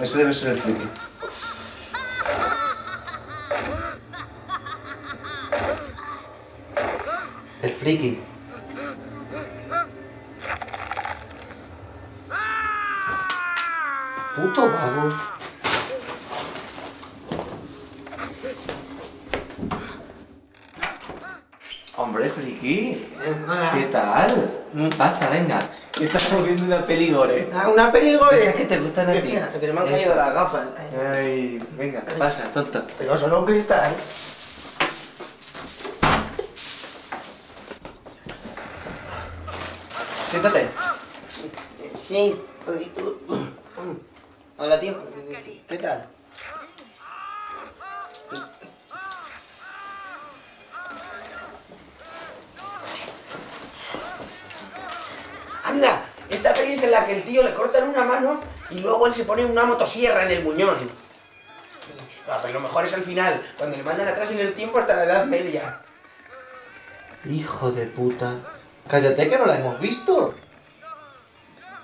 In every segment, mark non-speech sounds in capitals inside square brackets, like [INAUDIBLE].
Ese debe ser el friki. El friki. Puto vago. Hombre, friki. ¿Qué tal? Pasa, venga. Estamos viendo una peli gore. Ah, una peligore. Esas que te gustan a ti. Espera, que me han caído las gafas. Ay, venga, pasa, tonto. Pero solo un cristal. Siéntate. Sí. Hola, tío. ¿Qué tal? Anda, esta peli es en la que el tío le cortan una mano y luego él se pone una motosierra en el muñón. Ah, pero lo mejor es al final, cuando le mandan atrás en el tiempo hasta la Edad Media. Hijo de puta. Cállate que no la hemos visto.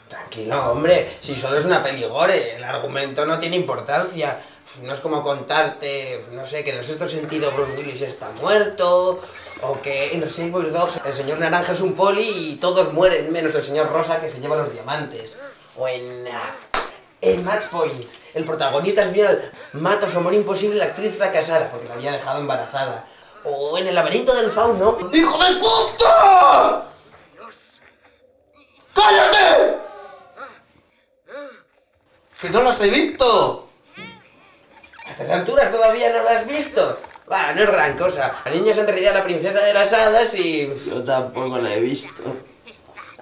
Tranquilo, hombre, si solo es una peli gore, el argumento no tiene importancia. No es como contarte, no sé, que en el sexto sentido Bruce Willis está muerto, o que en Reservoir Dogs el señor Naranja es un poli y todos mueren, menos el señor Rosa que se lleva los diamantes. O en, ah, en Match Point, el protagonista es final mata a su amor imposible la actriz fracasada porque la había dejado embarazada. O en el laberinto del fauno. ¡Hijo de puta! ¡Cállate! ¡Que no las he visto! A estas alturas todavía no la has visto. Va, no es gran cosa. La niña es en realidad la princesa de las hadas y... Yo tampoco la he visto.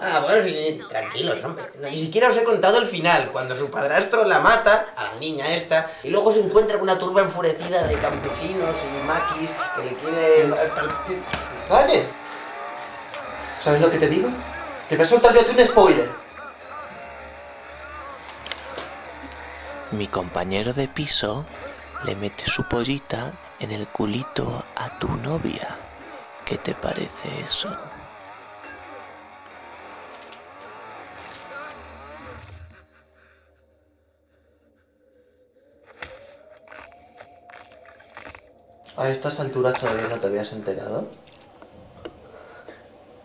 Ah, bueno, tranquilos, hombre. Ni siquiera os he contado el final, cuando su padrastro la mata, a la niña esta, y luego se encuentra con una turba enfurecida de campesinos y maquis que le quieren... ¡Calles! ¿Sabes lo que te digo? Que me has soltado yo a un spoiler. Mi compañero de piso le mete su pollita en el culito a tu novia. ¿Qué te parece eso? A estas alturas todavía no te habías enterado.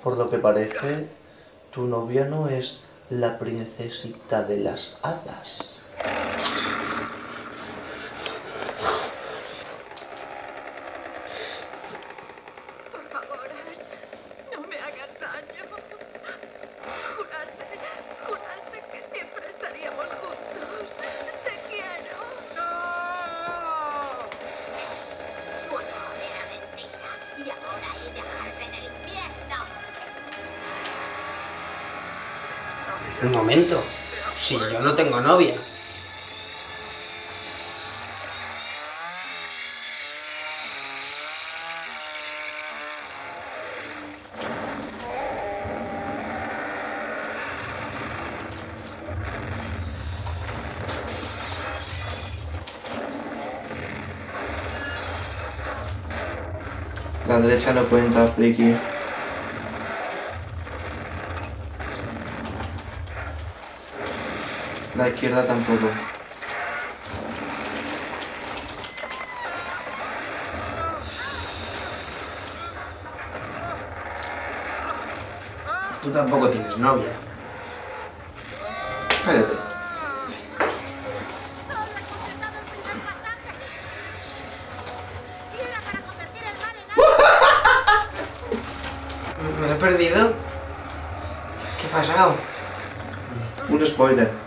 Por lo que parece, tu novia no es la princesita de las hadas. Un momento. Si yo no tengo novia. La derecha no cuenta, friki. La izquierda tampoco. Tú tampoco tienes novia. Cállate. [LAUGHS] ¿Me lo he perdido? ¿Qué ha pasado? Un spoiler